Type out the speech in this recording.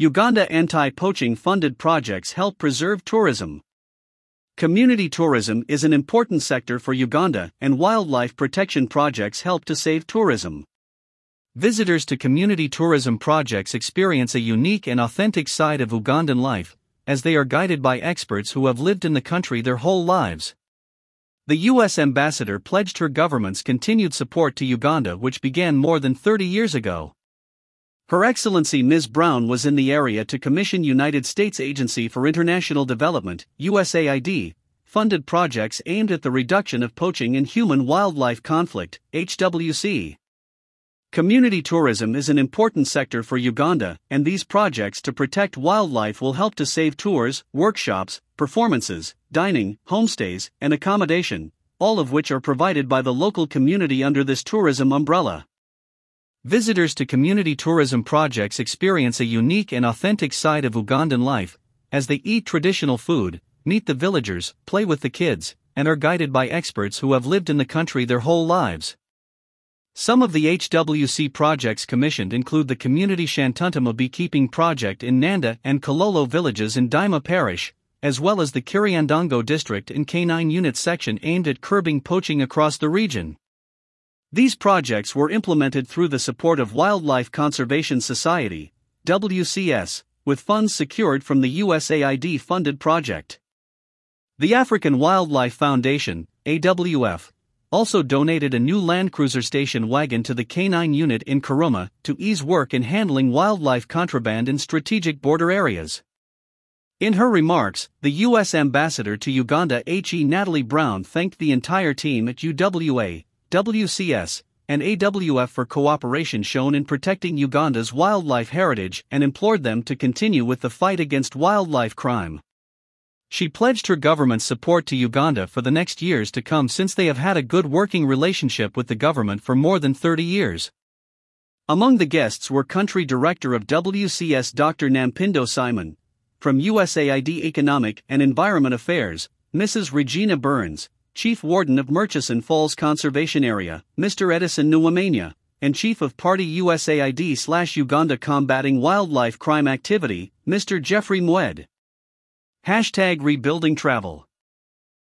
Uganda anti poaching funded projects help preserve tourism. Community tourism is an important sector for Uganda, and wildlife protection projects help to save tourism. Visitors to community tourism projects experience a unique and authentic side of Ugandan life, as they are guided by experts who have lived in the country their whole lives. The U.S. ambassador pledged her government's continued support to Uganda, which began more than 30 years ago. Her Excellency Ms. Brown was in the area to commission United States Agency for International Development, USAID, funded projects aimed at the reduction of poaching and human wildlife conflict, HWC. Community tourism is an important sector for Uganda, and these projects to protect wildlife will help to save tours, workshops, performances, dining, homestays, and accommodation, all of which are provided by the local community under this tourism umbrella. Visitors to community tourism projects experience a unique and authentic side of Ugandan life, as they eat traditional food, meet the villagers, play with the kids, and are guided by experts who have lived in the country their whole lives. Some of the HWC projects commissioned include the Community Shantuntama Beekeeping Project in Nanda and Kololo villages in Daima Parish, as well as the Kiryandongo District in K9 Unit section aimed at curbing poaching across the region. These projects were implemented through the support of Wildlife Conservation Society, WCS, with funds secured from the USAID funded project. The African Wildlife Foundation, AWF, also donated a new Land Cruiser station wagon to the K9 unit in Karuma to ease work in handling wildlife contraband in strategic border areas. In her remarks, the U.S. ambassador to Uganda H.E. Natalie Brown thanked the entire team at UWA, WCS, and AWF for cooperation shown in protecting Uganda's wildlife heritage and implored them to continue with the fight against wildlife crime. She pledged her government's support to Uganda for the next years to come since they have had a good working relationship with the government for more than 30 years. Among the guests were Country Director of WCS Dr. Nampindo Simon, from USAID Economic and Environment Affairs, Mrs. Regina Burns, Chief Warden of Murchison Falls Conservation Area, Mr. Edison Nuwamanya, and Chief of Party USAID slash Uganda Combating Wildlife Crime Activity, Mr. Jeffrey Mwed. Hashtag Rebuilding Travel